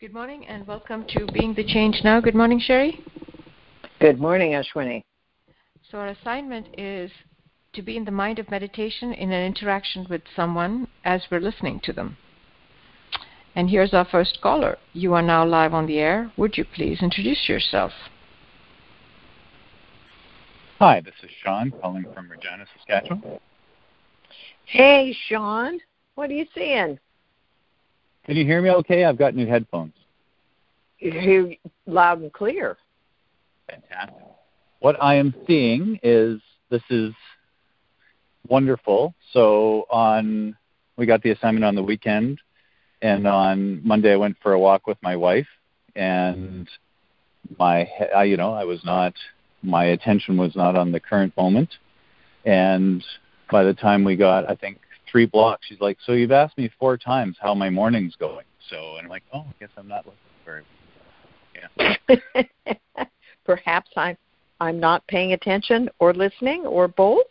Good morning and welcome to Being the Change Now. Good morning, Cheri. Good morning, Ashwini. So, our assignment is to be in the mind of meditation in an interaction with someone as we're listening to them. And here's our first caller. You are now live on the air. Would you please introduce yourself? Hi, this is Sean calling from Regina, Saskatchewan. Hey, Sean. What are you seeing? Can you hear me okay? I've got new headphones. You hear loud and clear. Fantastic. What I am seeing is this is wonderful. So on we got the assignment on the weekend and on Monday I went for a walk with my wife and my I, you know, I was not my attention was not on the current moment and by the time we got I think three blocks. She's like, "So you've asked me four times how my morning's going." So, and I'm like, "Oh, I guess I'm not listening very." Yeah. Perhaps I'm I'm not paying attention or listening or both.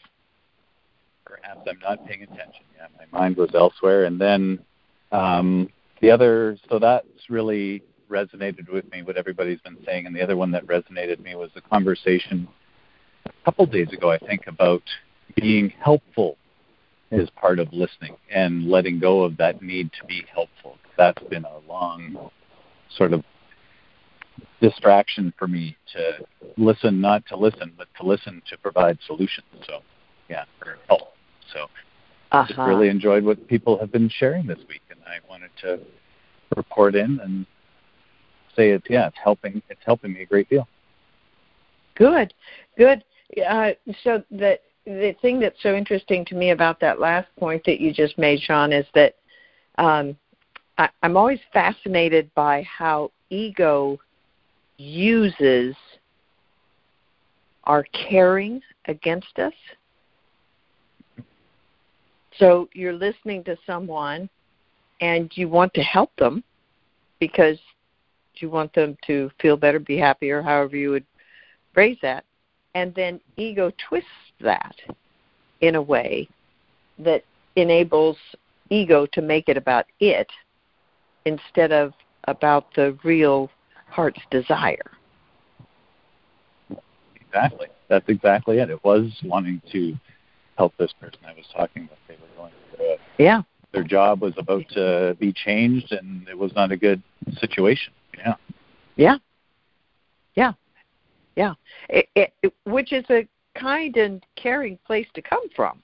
Perhaps I'm not paying attention. Yeah, my mind was elsewhere, and then um, the other. So that's really resonated with me what everybody's been saying, and the other one that resonated with me was the conversation a couple days ago, I think, about being helpful is part of listening and letting go of that need to be helpful. That's been a long sort of distraction for me to listen, not to listen, but to listen to provide solutions. So, yeah, for help. So, uh-huh. just really enjoyed what people have been sharing this week, and I wanted to report in and say it's yeah, it's helping. It's helping me a great deal. Good, good. Uh, so that the thing that's so interesting to me about that last point that you just made, Sean, is that um, I, I'm always fascinated by how ego uses our caring against us. So you're listening to someone and you want to help them because you want them to feel better, be happier, however you would phrase that. And then ego twists that in a way that enables ego to make it about it instead of about the real heart's desire. Exactly. That's exactly it. It was wanting to help this person I was talking with. They were going through it. Yeah. Their job was about to be changed, and it was not a good situation. Yeah. Yeah. Yeah. Yeah. It, it, which is a kind and caring place to come from.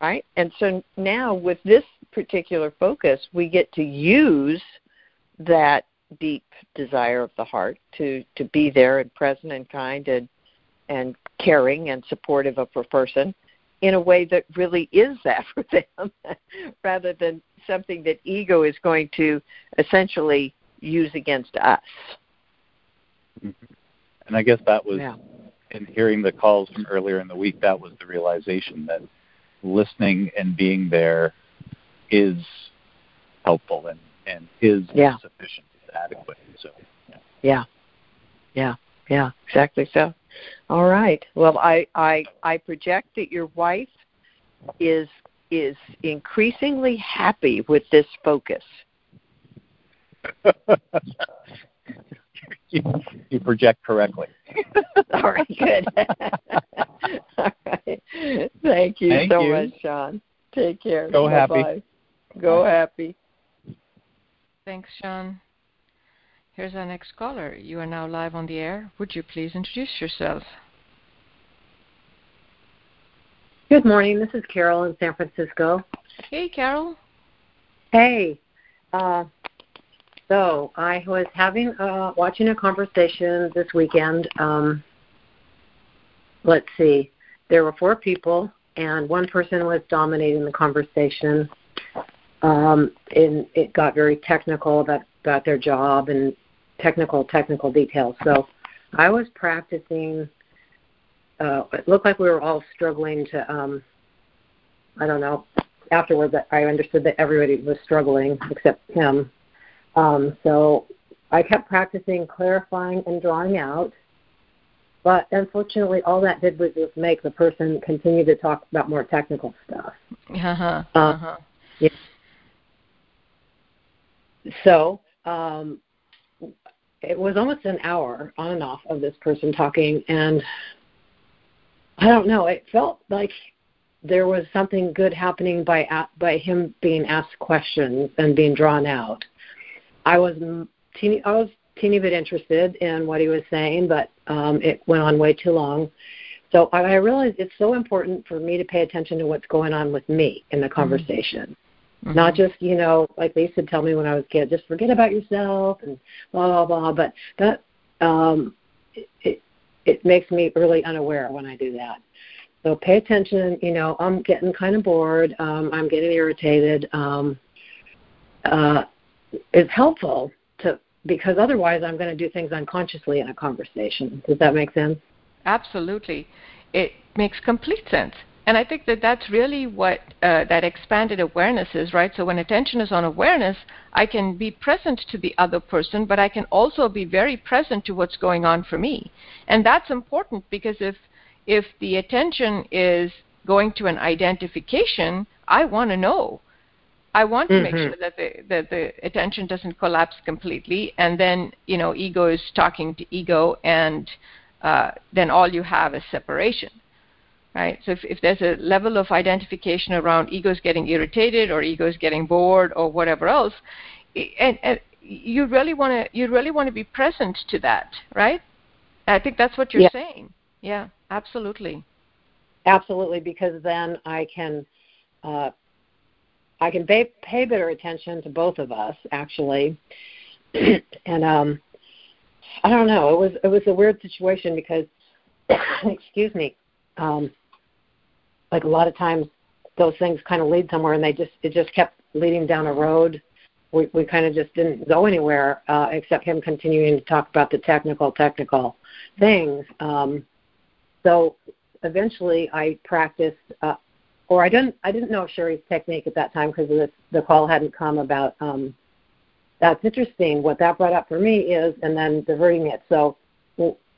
Right? And so now with this particular focus, we get to use that deep desire of the heart to, to be there and present and kind and and caring and supportive of a person in a way that really is that for them rather than something that ego is going to essentially use against us. Mm-hmm. And I guess that was yeah in hearing the calls from earlier in the week, that was the realization that listening and being there is helpful and, and is yeah. sufficient, is adequate. So, yeah. yeah, yeah, yeah, exactly so. All right. Well, I, I, I project that your wife is is increasingly happy with this focus. you, you project correctly. All right, good. All right. Thank you Thank so you. much, Sean. Take care. Go Bye-bye. happy. Go Bye. happy. Thanks, Sean. Here's our next caller. You are now live on the air. Would you please introduce yourself? Good morning. This is Carol in San Francisco. Hey, Carol. Hey. Uh, so I was having uh, watching a conversation this weekend. Um, let's see, there were four people, and one person was dominating the conversation. Um, and it got very technical about, about their job and technical technical details. So I was practicing. Uh, it looked like we were all struggling to. Um, I don't know. Afterwards, I understood that everybody was struggling except him um, so I kept practicing clarifying and drawing out. But unfortunately, all that did was just make the person continue to talk about more technical stuff. Uh-huh. Uh, uh-huh. Yeah. So um, it was almost an hour on and off of this person talking, and I don't know. It felt like there was something good happening by by him being asked questions and being drawn out. I was teeny, I was teeny bit interested in what he was saying, but um, it went on way too long. So I I realized it's so important for me to pay attention to what's going on with me in the mm-hmm. conversation. Mm-hmm. Not just, you know, like they used to tell me when I was a kid, just forget about yourself and blah blah blah. But that um it, it it makes me really unaware when I do that. So pay attention, you know, I'm getting kind of bored, um, I'm getting irritated. Um uh it's helpful to because otherwise I'm going to do things unconsciously in a conversation. Does that make sense? Absolutely. It makes complete sense. And I think that that's really what uh, that expanded awareness is, right? So when attention is on awareness, I can be present to the other person, but I can also be very present to what's going on for me. And that's important because if if the attention is going to an identification, I want to know. I want to mm-hmm. make sure that the that the attention doesn't collapse completely, and then you know ego is talking to ego, and uh, then all you have is separation right? So if, if there's a level of identification around egos getting irritated or egos getting bored or whatever else, and, and you really want to you really want to be present to that, right? I think that's what you're yeah. saying. Yeah, absolutely. Absolutely, because then I can uh, I can pay, pay better attention to both of us actually, and um, I don't know. It was it was a weird situation because excuse me. Um, like a lot of times those things kind of lead somewhere and they just it just kept leading down a road we we kind of just didn't go anywhere uh except him continuing to talk about the technical technical things um so eventually i practiced uh or i didn't i didn't know sherry's technique at that time because the the call hadn't come about um that's interesting what that brought up for me is and then diverting it so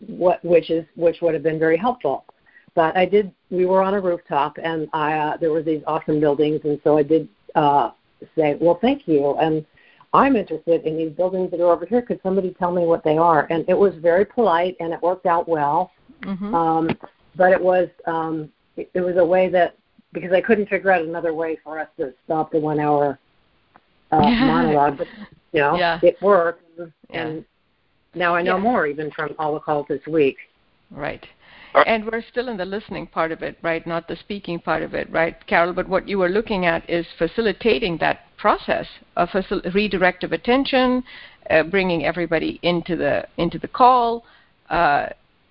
what which is which would have been very helpful but I did. We were on a rooftop, and I uh, there were these awesome buildings, and so I did uh, say, "Well, thank you." And I'm interested in these buildings that are over here. Could somebody tell me what they are? And it was very polite, and it worked out well. Mm-hmm. Um, but it was um, it, it was a way that because I couldn't figure out another way for us to stop the one hour uh, monologue. But you know, yeah. it worked, and yeah. now I know yeah. more even from all the calls this week. Right. And we're still in the listening part of it, right? Not the speaking part of it, right, Carol? But what you were looking at is facilitating that process of facil- redirect of attention, uh, bringing everybody into the into the call, uh,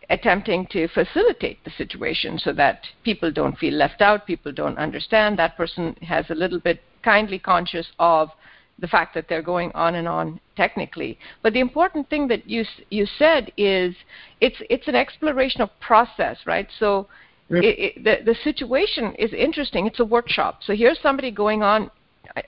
attempting to facilitate the situation so that people don't feel left out, people don't understand. That person has a little bit kindly conscious of the fact that they're going on and on technically. But the important thing that you you said is it's it's an exploration of process, right? So it, it, the the situation is interesting. It's a workshop. So here's somebody going on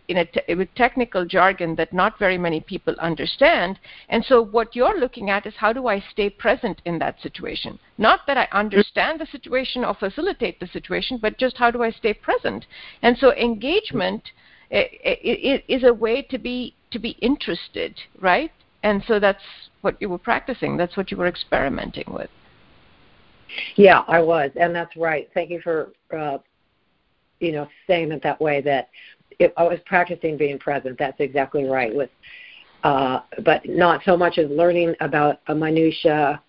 in a te- with technical jargon that not very many people understand. And so what you're looking at is how do I stay present in that situation? Not that I understand the situation or facilitate the situation, but just how do I stay present? And so engagement it, it is a way to be to be interested, right? And so that's what you were practicing. That's what you were experimenting with. Yeah, I was, and that's right. Thank you for uh, you know saying it that way. That if I was practicing being present. That's exactly right. With uh, but not so much as learning about a minutia,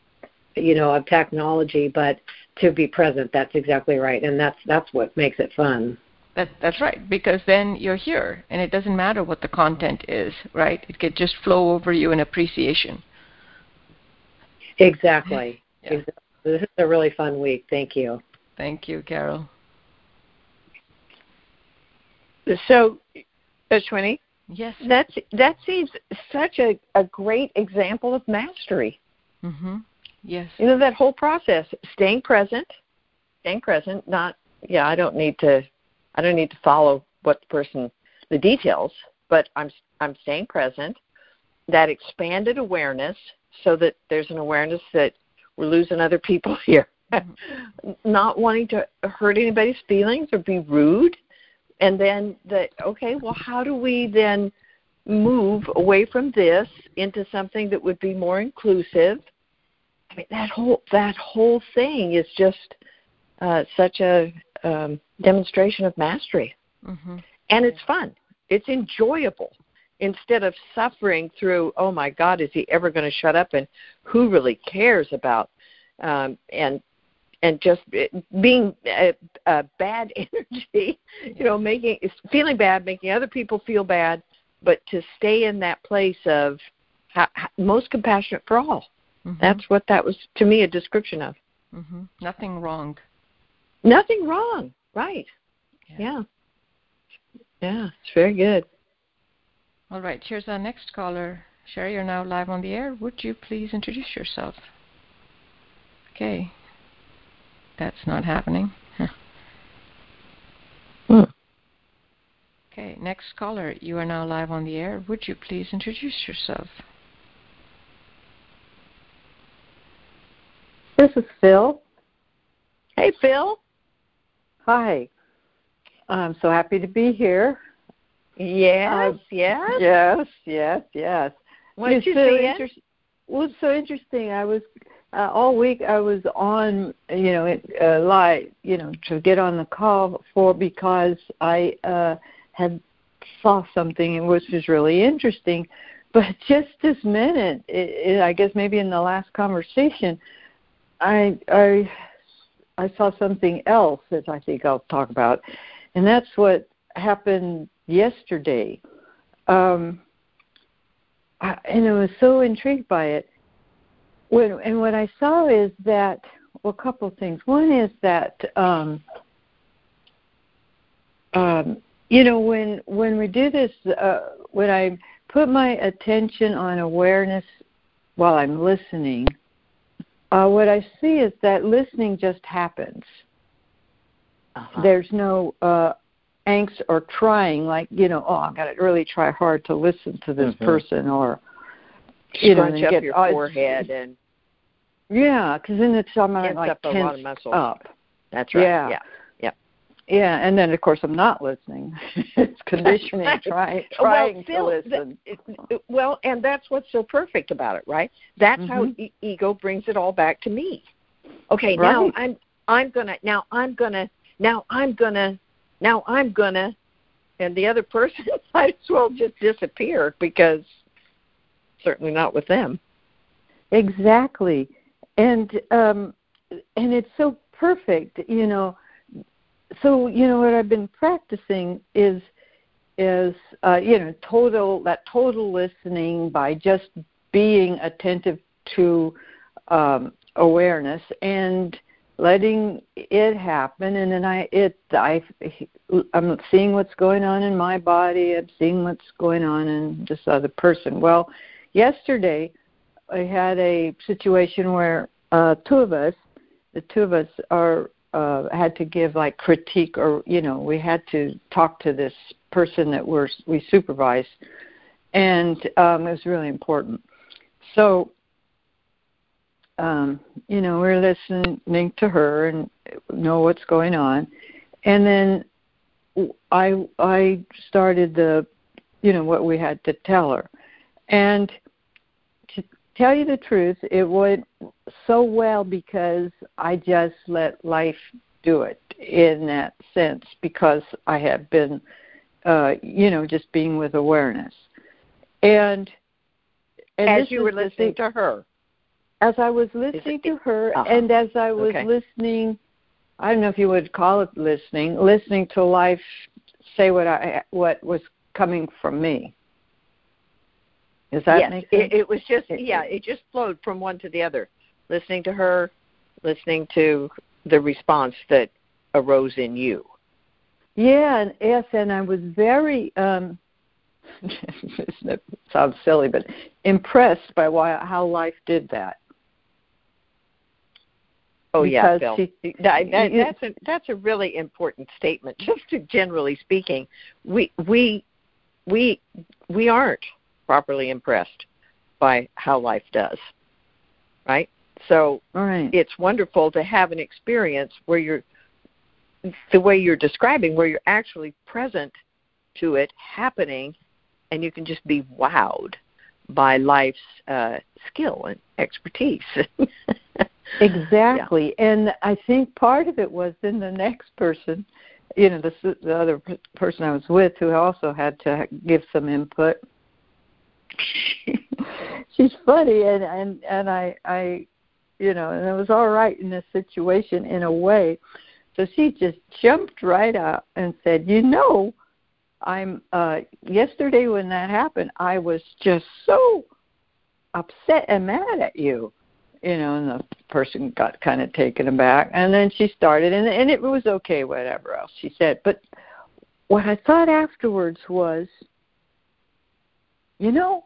you know, of technology, but to be present. That's exactly right, and that's that's what makes it fun. That, that's right, because then you're here, and it doesn't matter what the content is, right? It could just flow over you in appreciation. Exactly. Yeah. exactly. This is a really fun week. Thank you. Thank you, Carol. So, Ashwini? Yes. That's, that seems such a, a great example of mastery. Mm-hmm. Yes. You know, that whole process, staying present, staying present, not, yeah, I don't need to I don't need to follow what the person, the details, but I'm I'm staying present. That expanded awareness, so that there's an awareness that we're losing other people here, not wanting to hurt anybody's feelings or be rude, and then that okay, well, how do we then move away from this into something that would be more inclusive. I mean, that whole that whole thing is just uh, such a um, demonstration of mastery, mm-hmm. and it's fun. It's enjoyable instead of suffering through. Oh my God, is he ever going to shut up? And who really cares about? Um, and and just being a, a bad energy, you know, making feeling bad, making other people feel bad, but to stay in that place of how, most compassionate for all. Mm-hmm. That's what that was to me a description of. Mm-hmm. Nothing wrong. Nothing wrong. Right. Yeah. yeah. Yeah. It's very good. All right. Here's our next caller. Sherry, you're now live on the air. Would you please introduce yourself? Okay. That's not happening. Hmm. Okay, next caller. You are now live on the air. Would you please introduce yourself? This is Phil. Hey, Phil. Hi. I'm so happy to be here. Yes, uh, yes. Yes, yes, yes. What you so inter- well, it's so interesting. I was uh, all week I was on, you know, it, uh, live, you know, to get on the call for because I uh, had saw something which was really interesting. But just this minute, it, it, I guess maybe in the last conversation, I I I saw something else that I think I'll talk about, and that's what happened yesterday. Um, I, and I was so intrigued by it. When, and what I saw is that well, a couple of things. One is that um, um, you know when when we do this, uh, when I put my attention on awareness while I'm listening, uh, what I see is that listening just happens. Uh-huh. There's no uh, angst or trying, like you know, oh, I've got to really try hard to listen to this mm-hmm. person, or you Scrunch know, up get, your oh, forehead and yeah, because then it's I'm like up of muscles. up. That's right. Yeah. yeah. Yeah, and then of course I'm not listening. it's conditioning, right. trying, trying well, to listen. The, well, and that's what's so perfect about it, right? That's mm-hmm. how e- ego brings it all back to me. Okay, right. now I'm I'm gonna now I'm gonna now I'm gonna now I'm gonna, and the other person might as well just disappear because certainly not with them. Exactly, and um, and it's so perfect, you know. So you know what I've been practicing is is uh, you know total that total listening by just being attentive to um, awareness and letting it happen. And then I it I I'm seeing what's going on in my body. I'm seeing what's going on in this other person. Well yesterday I had a situation where uh, two of us the two of us are uh, had to give like critique or you know we had to talk to this person that we're we supervise. And um, it was really important. So um, you know we're listening to her and know what's going on. And then i i started the you know what we had to tell her. And tell you the truth, it went so well because I just let life do it in that sense because I had been, uh, you know, just being with awareness. And, and as you were listening to her, as I was listening to her, uh-huh. and as I was okay. listening, I don't know if you would call it listening, listening to life say what I what was coming from me. Does that yes, make sense? It, it was just yeah, it just flowed from one to the other. Listening to her, listening to the response that arose in you. Yeah, and yes, and I was very um it sounds silly, but impressed by why how life did that. Oh yeah, Phil. She, that, that, that's a that's a really important statement. Just to generally speaking, we we we we aren't properly impressed by how life does. Right? So right. it's wonderful to have an experience where you're the way you're describing, where you're actually present to it happening and you can just be wowed by life's uh, skill and expertise. exactly, yeah. and I think part of it was then the next person, you know, the the other person I was with who also had to give some input. She's funny, and and and I I, you know, and it was all right in this situation in a way. So she just jumped right up and said, "You know, I'm uh yesterday when that happened, I was just so upset and mad at you." You know, and the person got kind of taken aback, and then she started, and and it was okay, whatever else she said. But what I thought afterwards was, you know,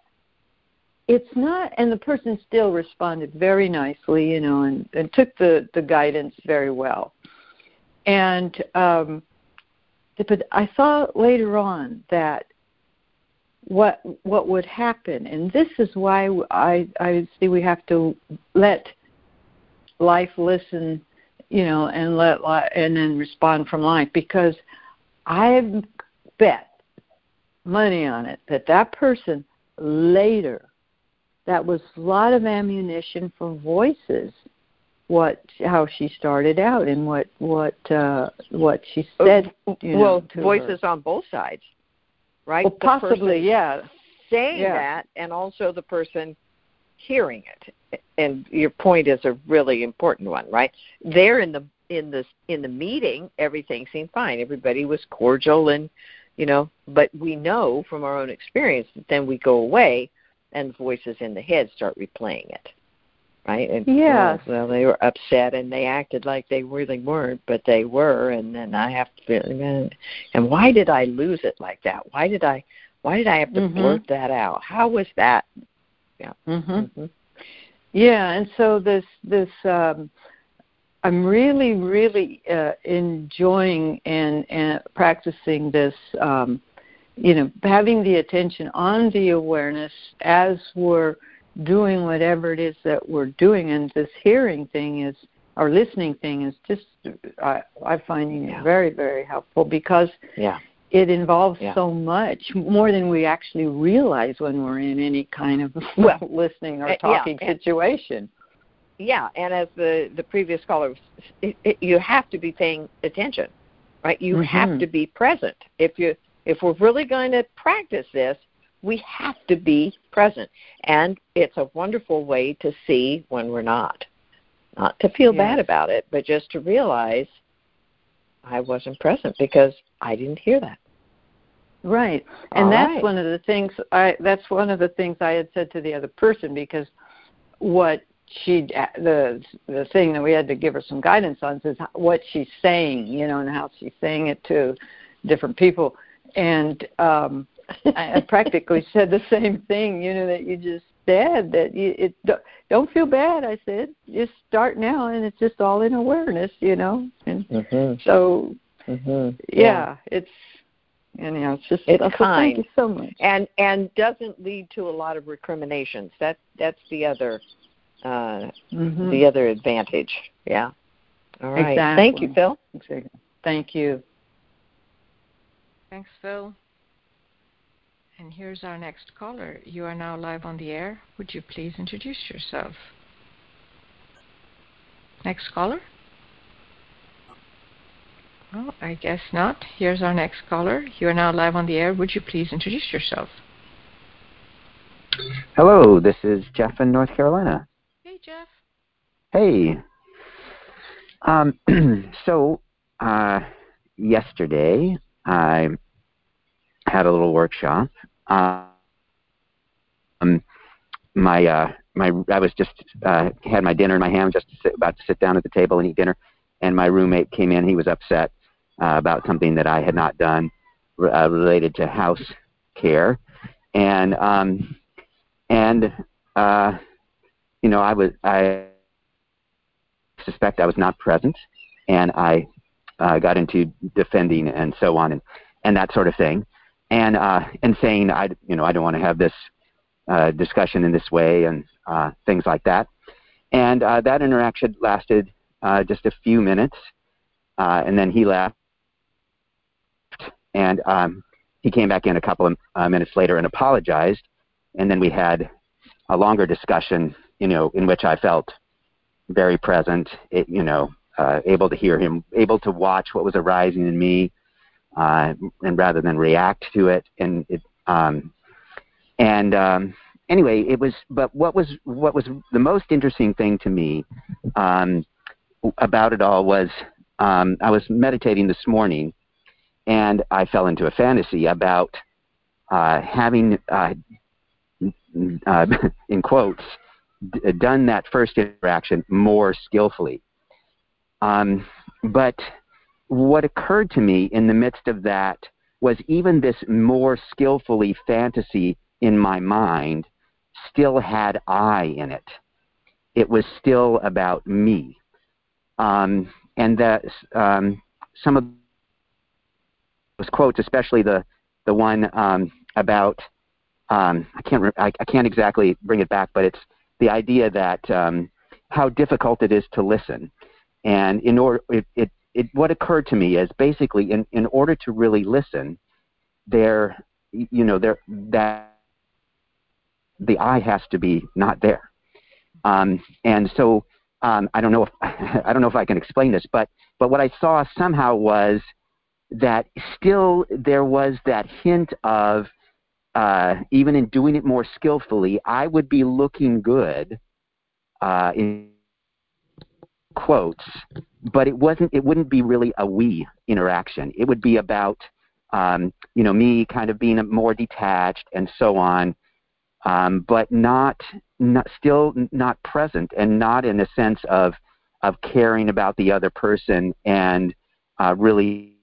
it's not and the person still responded very nicely you know and, and took the the guidance very well. And um, but I saw later on that what what would happen, and this is why I I see we have to let life listen, you know, and let and then respond from life because I bet money on it that that person later that was a lot of ammunition for voices what how she started out and what what uh what she said you well know, voices her. on both sides right? Well, possibly yeah. saying yeah. that and also the person hearing it. And your point is a really important one right? There in the in the in the meeting everything seemed fine. Everybody was cordial and you know but we know from our own experience that then we go away and voices in the head start replaying it right? And yeah. Well, well, they were upset and they acted like they really weren't, but they were. And then I have to, and why did I lose it like that? Why did I, why did I have to mm-hmm. blurt that out? How was that? Yeah. Mm-hmm. mm-hmm. Yeah, and so this this um, I'm really really uh, enjoying and, and practicing this. Um, you know, having the attention on the awareness as we're doing whatever it is that we're doing and this hearing thing is or listening thing is just I I yeah. it very very helpful because yeah it involves yeah. so much more than we actually realize when we're in any kind of well, listening or talking yeah, situation. Yeah, and as the the previous caller, it, it, you have to be paying attention, right? You mm-hmm. have to be present. If you if we're really going to practice this, we have to be present. And it's a wonderful way to see when we're not. Not to feel yes. bad about it, but just to realize I wasn't present because I didn't hear that. Right. And All that's right. one of the things I that's one of the things I had said to the other person because what she the the thing that we had to give her some guidance on is what she's saying, you know, and how she's saying it to different people. And um I practically said the same thing, you know, that you just said that you it don't feel bad. I said just start now, and it's just all in awareness, you know. And mm-hmm. so, mm-hmm. yeah, yeah, it's you know, it's just it's kind. Thank you so much. And and doesn't lead to a lot of recriminations. That that's the other uh mm-hmm. the other advantage. Yeah. All right. Exactly. Thank you, Phil. Exactly. Thank you. Thanks, Phil. And here's our next caller. You are now live on the air. Would you please introduce yourself? Next caller? Oh, I guess not. Here's our next caller. You are now live on the air. Would you please introduce yourself? Hello, this is Jeff in North Carolina. Hey, Um, so, uh, yesterday I had a little workshop. Um, my uh, my I was just uh, had my dinner in my hand, just to sit, about to sit down at the table and eat dinner, and my roommate came in. He was upset uh, about something that I had not done uh, related to house care, and um, and uh, you know I was I suspect I was not present, and I uh, got into defending and so on and and that sort of thing and uh, and saying I you know I don't want to have this uh, discussion in this way and uh, things like that. And uh, that interaction lasted uh, just a few minutes, uh, and then he left. And um, he came back in a couple of uh, minutes later and apologized, and then we had a longer discussion, you know, in which I felt very present, it, you know, uh, able to hear him, able to watch what was arising in me, uh, and rather than react to it. And it, um, and um, anyway, it was. But what was what was the most interesting thing to me um, about it all was um, I was meditating this morning, and I fell into a fantasy about uh, having, uh, uh, in quotes, d- done that first interaction more skillfully. Um, but what occurred to me in the midst of that was even this more skillfully fantasy in my mind still had I in it. It was still about me. Um, and that um, some of those quotes, especially the the one um, about um, I can't I, I, can't exactly bring it back, but it's the idea that um, how difficult it is to listen, and in order it, it it what occurred to me is basically in in order to really listen, there you know there that the eye has to be not there, um, and so um, I don't know if I don't know if I can explain this, but but what I saw somehow was that still there was that hint of uh, even in doing it more skillfully, I would be looking good uh, in quotes, but it wasn't. It wouldn't be really a we interaction. It would be about um, you know me kind of being more detached and so on um, but not, not still not present and not in the sense of of caring about the other person and uh, really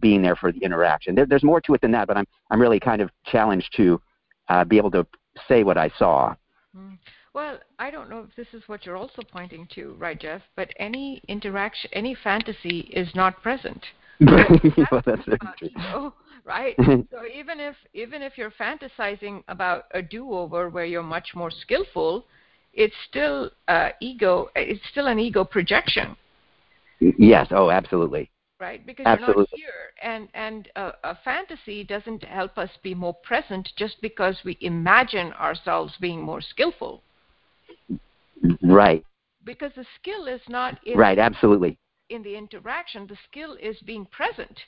being there for the interaction. There, there's more to it than that, but I'm I'm really kind of challenged to uh, be able to say what I saw. Mm. Well, I don't know if this is what you're also pointing to, right, Jeff? But any interaction, any fantasy is not present. well, that's ego, right? so even if even if you're fantasizing about a do-over where you're much more skillful, it's still uh, ego. It's still an ego projection. Yes. Oh, absolutely. Right, because absolutely. you're not here, and and uh, a fantasy doesn't help us be more present just because we imagine ourselves being more skillful. Right. Because the skill is not in right. Absolutely in the interaction, the skill is being present.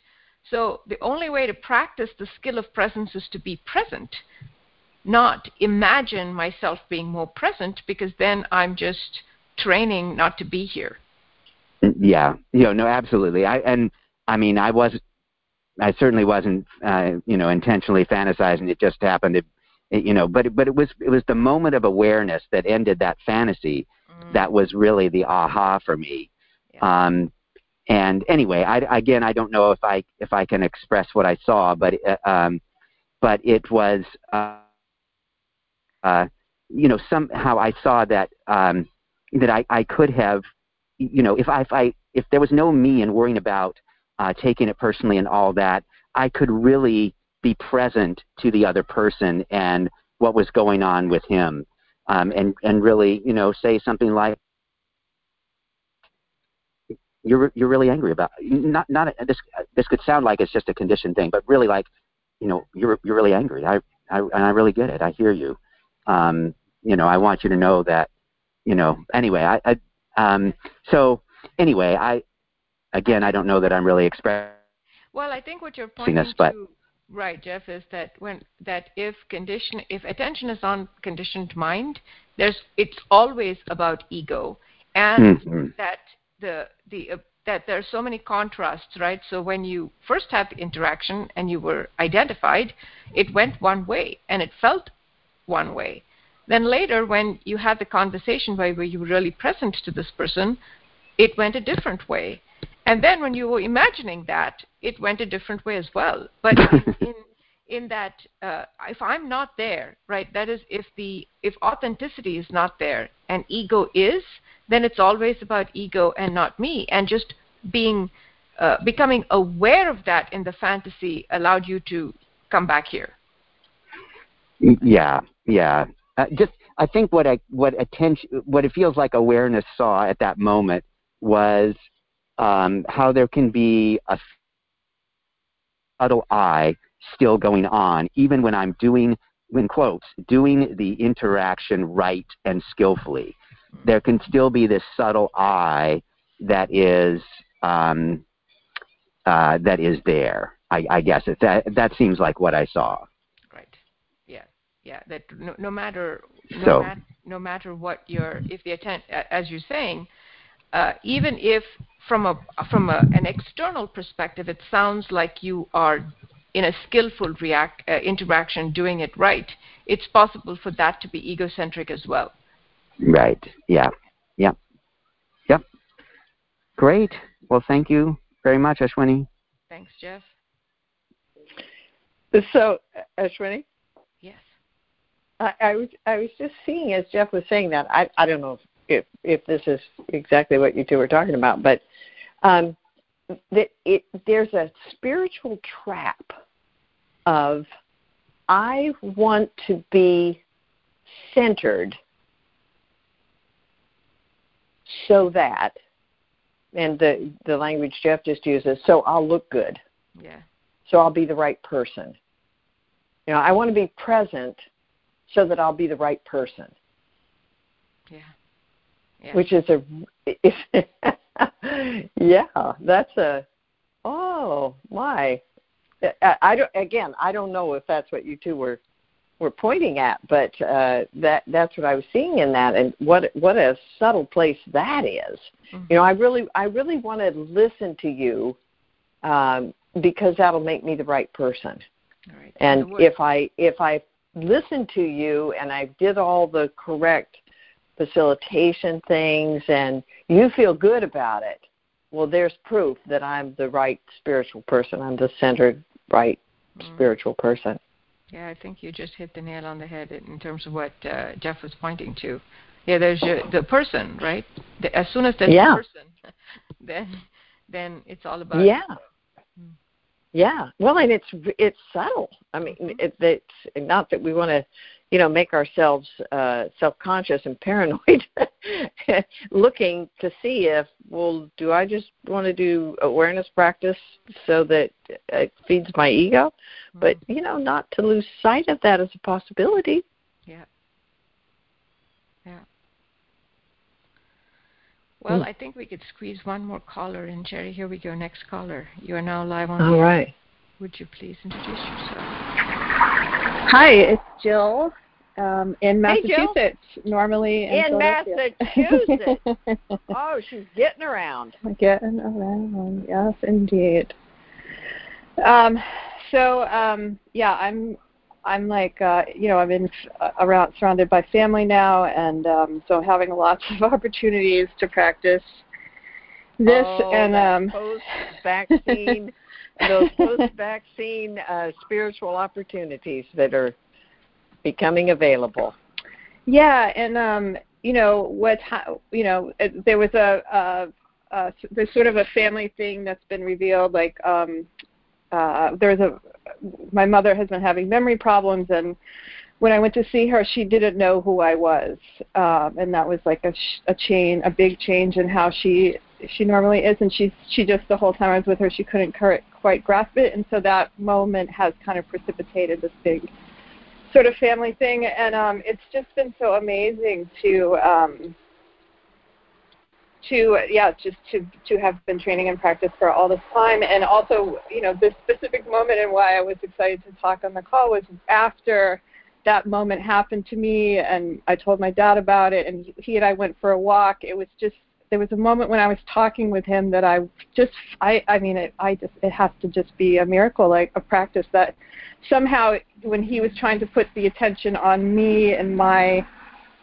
So the only way to practice the skill of presence is to be present, not imagine myself being more present because then I'm just training not to be here. Yeah, you know, no, absolutely. I and I mean, I was, I certainly wasn't, uh, you know, intentionally fantasizing. It just happened. It, it, you know, but but it was it was the moment of awareness that ended that fantasy mm. that was really the aha for me. Um, and anyway, I, again, I don't know if I if I can express what I saw, but uh, um, but it was uh, uh, you know somehow I saw that um, that I, I could have you know if I if I if there was no me and worrying about uh, taking it personally and all that, I could really be present to the other person and what was going on with him, um, and and really you know say something like you're you're really angry about not not this this could sound like it's just a conditioned thing, but really like you know you're you're really angry. I I and I really get it. I hear you. Um, you know, I want you to know that. You know. Anyway, I, I um so anyway, I again I don't know that I'm really expressing. Well, I think what you're pointing this, but, to, right, Jeff, is that when that if condition if attention is on conditioned mind, there's it's always about ego, and mm-hmm. that the the uh, that there are so many contrasts, right? So when you first had the interaction and you were identified, it went one way and it felt one way. Then later, when you had the conversation where, you were really present to this person, it went a different way. And then when you were imagining that, it went a different way as well. But in, in, in that, uh, if I'm not there, right, that is, if the if authenticity is not there and ego is, then it's always about ego and not me. And just being, uh, becoming aware of that in the fantasy allowed you to come back here. Yeah, yeah. Uh, just, I think what I, what attention, what it feels like awareness saw at that moment was um, how there can be a subtle I still going on, even when I'm doing, in quotes, doing the interaction right and skillfully. There can still be this subtle I that is um, uh, that is there. I, I guess that that seems like what I saw. Right. Yeah. Yeah. That no, no matter no, So- mat, no matter what your if the attent as you're saying, uh, even if from a from a, an external perspective, it sounds like you are in a skillful react uh, interaction doing it right. It's possible for that to be egocentric as well. Right. Yeah. Yep. Yep. Great. Well, thank you very much, Ashwini. Thanks, Jeff. So, Ashwini, Yes. I, I was I was just seeing as Jeff was saying that I I don't know if if this is exactly what you two were talking about, but um, that it there's a spiritual trap of I want to be centered so that and the the language Jeff just uses so I'll look good Yeah. so I'll be the right person. You know, I want to be present so that I'll be the right person, Yeah. Yeah. which is a yeah, that's a oh my. I, I don't again, I don't know if that's what you two were were pointing at, but uh, that that's what I was seeing in that, and what what a subtle place that is. Mhm. You know, I really I really want to listen to you um, because that'll make me the right person. All right. and if i if i listen to you and i did all the correct facilitation things and you feel good about it well there's proof that i'm the right spiritual person i'm the centered right Mhm. spiritual person Yeah, I think you just hit the nail on the head in terms of what uh, Jeff was pointing to. Yeah, there's your, the person, right? The, as soon as there's Yeah. a person, then then it's all about yeah Mm. Yeah well and it's it's subtle i mean Mhm. it, it's not that we want to you know make ourselves uh self conscious and paranoid looking to see if well do i just want to do awareness practice so that it feeds my ego but you know not to lose sight of that as a possibility. Yeah. Well, Mm. I think we could squeeze one more caller in. Jerry, here we go. Next caller. You are now live on. all the air. right Would you please introduce yourself? Hi, it's Jill um, in Hey, Jill. Massachusetts. Normally in, In Massachusetts. oh she's getting around Getting around, yes, indeed. Um, so um, yeah, I'm I'm like uh, you know I'm in uh, around surrounded by family now, and um, so having lots of opportunities to practice this oh, and um, post-vaccine, those post-vaccine uh, spiritual opportunities that are becoming available. Yeah, and um, you know what? Ha- you know, it, there was a, a, a there's sort of a family thing that's been revealed. Like, um, uh, there's a my mother has been having memory problems, and when I went to see her, she didn't know who I was, um, and that was like a, sh- a chain, a big change in how she she normally is, and she she just the whole time I was with her, she couldn't cur- quite grasp it, and so that moment has kind of precipitated this big sort of family thing. And um it's just been so amazing to um to yeah just to to have been training and practice for all this time. And also you know this specific moment and why I was excited to talk on the call was after that moment happened to me and I told my dad about it and he and I went for a walk. It was just there was a moment when I was talking with him that I just I I mean it I just it has to just be a miracle like a practice that somehow when he was trying to put the attention on me and my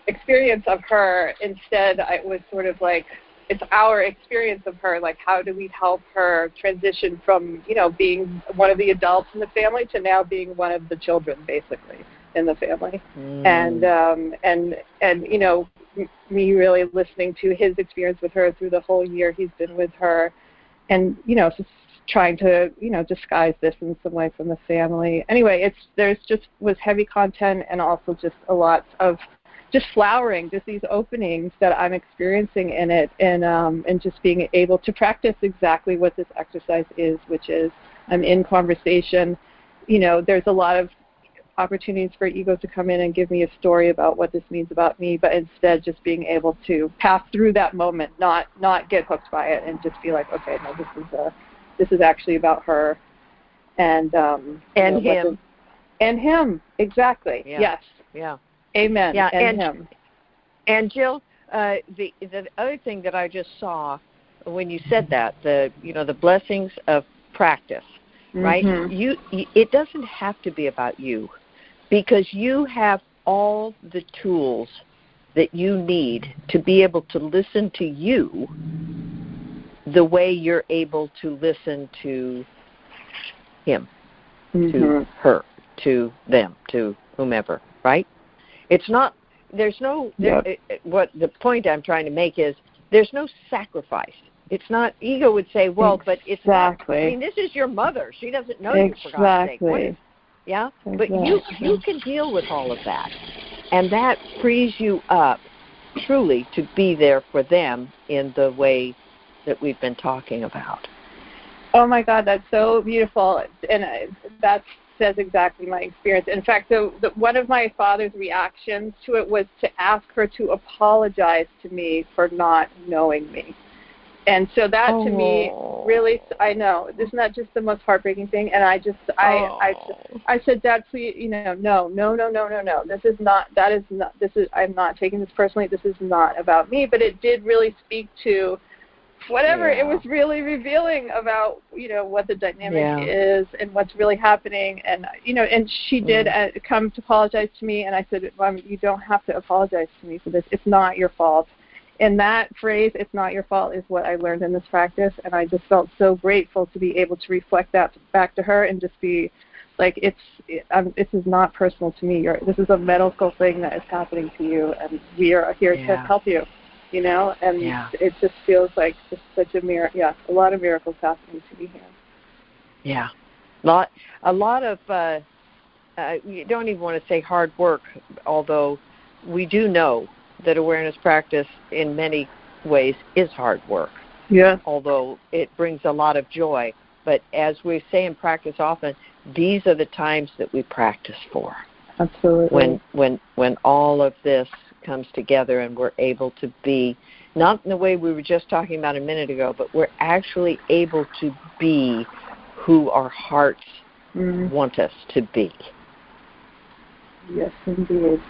experience of her instead I was sort of like it's our experience of her like how do we help her transition from you know being one of the adults in the family to now being one of the children basically in the family. And um and and you know m- me really listening to his experience with her through the whole year he's been with her and you know just trying to you know disguise this in some way from the family. Anyway it's there's just was heavy content and also just a lot of just flowering just these openings that i'm experiencing in it and um and just being able to practice exactly what this exercise is which is i'm in conversation you know, there's a lot of opportunities for ego to come in and give me a story about what this means about me, but instead just being able to pass through that moment, not not get hooked by it, and just be like, okay, no, this is a, this is actually about her, and um, and you know, him, and him exactly. Yeah. Yes. Yeah. Amen. Yeah, and, and him. And Jill, uh, the the other thing that I just saw when you said that the you know the blessings of practice, right? Mhm. You it doesn't have to be about you because you have all the tools that you need to be able to listen to you the way you're able to listen to him, to Mhm. her, to them, to whomever, right? It's not there's no there, it, what the point I'm trying to make is there's no sacrifice. It's not ego would say, well, but it's not, Exactly. I mean, this is your mother. She doesn't know you for God's sake. What Exactly. yeah, but you you can deal with all of that, and that frees you up truly to be there for them in the way that we've been talking about. Oh my God, that's so beautiful, and uh, that says exactly my experience. In fact, the, the, one of my father's reactions to it was to ask her to apologize to me for not knowing me, and so that to me Oh. really, I know, isn't that just the most heartbreaking thing? And I just, I, I, Oh. I said, Dad, please, you know, no, no, no, no, no, no. This is not. That is not. This is. I'm not taking this personally. This is not about me. But it did really speak to whatever. Yeah. It was really revealing about you know what the dynamic Yeah. is and what's really happening. And you know, and she did Mm. uh, come to apologize to me. And I said, Mom, you don't have to apologize to me for this. It's not your fault. And that phrase, "It's not your fault," is what I learned in this practice, and I just felt so grateful to be able to reflect that back to her and just be like it's it, um, this is not personal to me You're, this is a medical thing that is happening to you and we are here to help you you know and Yeah. it just feels like just such a miracle yeah a lot of miracles happening to me here Yeah, a lot a lot of uh, uh, you don't even want to say hard work, although we do know that awareness practice in many ways is hard work. yeah Although it brings a lot of joy, but as we say in practice often, these are the times that we practice for. absolutely When when when all of this comes together and we're able to be not in the way we were just talking about a minute ago, but we're actually able to be who our hearts mm, want us to be. yes indeed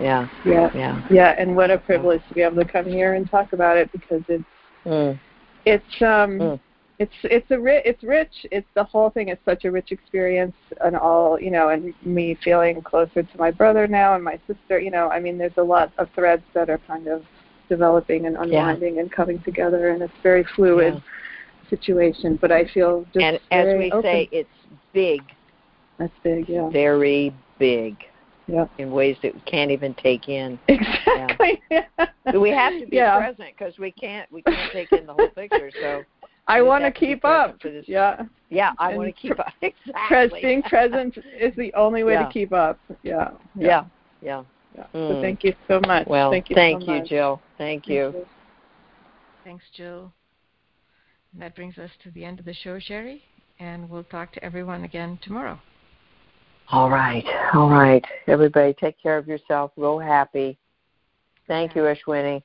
Yeah, yeah yeah. yeah and what a privilege to be able to come here and talk about it because it's Mm. it's um Mm. It's it's a ri- it's rich it's the whole thing is such a rich experience and all you know and me feeling closer to my brother now and my sister you know i mean there's a lot of threads that are kind of developing and unwinding and coming together and it's very fluid Yeah. situation but i feel just And as we open. say, it's big, that's big yeah very big, yeah in ways that we can't even take in. exactly We have to be yeah. present because we can't we can't take in the whole picture. So i want to have to be keep up for this. yeah yeah, I want to keep up pres- exactly. being present is the only way Yeah. to keep up yeah Yeah, yeah. Yeah. Mm. So thank you so much. Well, thank you, thank so you, much. Jill. Thank you. Thanks, Jill. And that brings us to the end of the show, Cheri, and we'll talk to everyone again tomorrow. All right, all right. Everybody, take care of yourself. Real happy. Thank you, Ashwini.